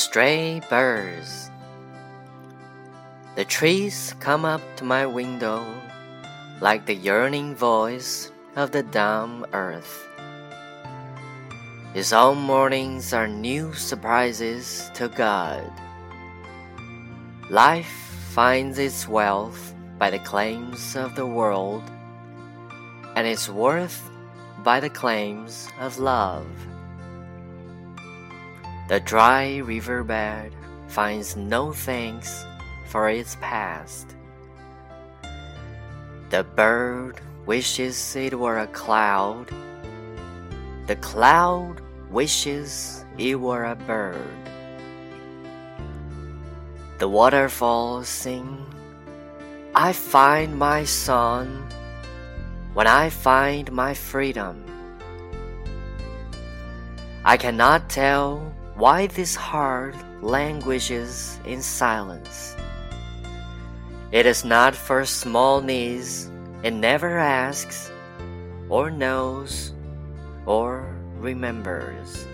Stray birds. The trees come up to my window like the yearning voice of the dumb earth. His own mornings are new surprises to God. Life finds its wealth by the claims of the world, and its worth by the claims of love. The dry riverbed finds no thanks for its past. The bird wishes it were a cloud. The cloud wishes it were a bird. The waterfalls sing, I find my son when I find my freedom. I cannot tell why this heart languishes in silence. It is not for small needs, it never asks, or knows, or remembers.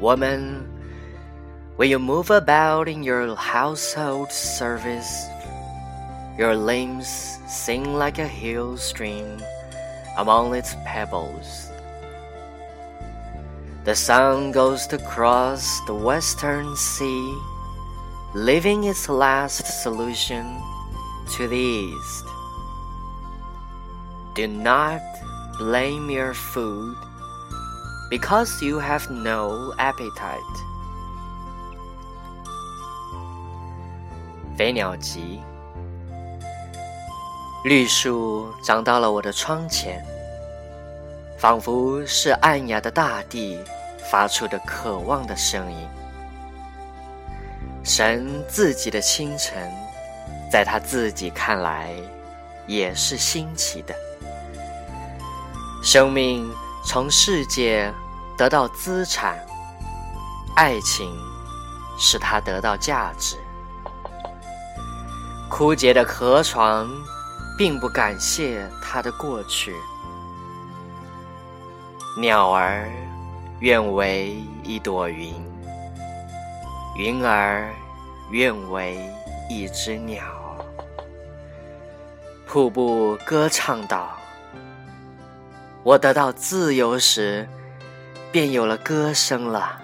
Woman, when you move about in your household service, your limbs sing like a hill stream among its pebbles. The sun goes to cross the western sea leaving its last solution to the east. Do not blame your food because you have no appetite. 飞鸟集，绿树长到了我的窗前， 仿佛是暗哑的大地发出的渴望的声音。神自己的清晨，在他自己看来，也是新奇的。生命从世界得到资产，爱情使他得到价值。枯竭的河床，并不感谢他的过去。鸟儿愿为一朵云。云儿愿为一只鸟，瀑布歌唱道：“我得到自由时，便有了歌声了。”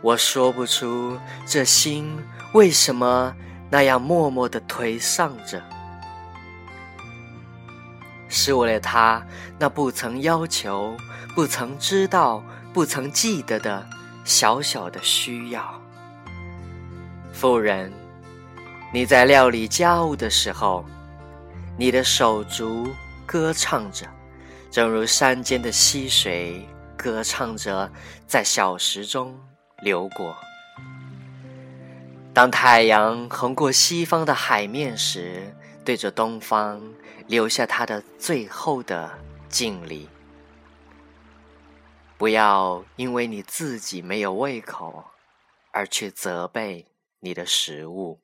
我说不出这心为什么那样默默的颓丧着，是为了他那不曾要求、不曾知道。不曾记得的小小的需要，夫人，你在料理家务的时候，你的手足歌唱着，正如山间的溪水歌唱着，在小石中流过。当太阳横过西方的海面时，对着东方留下他的最后的敬礼。不要因为你自己没有胃口，而去责备你的食物。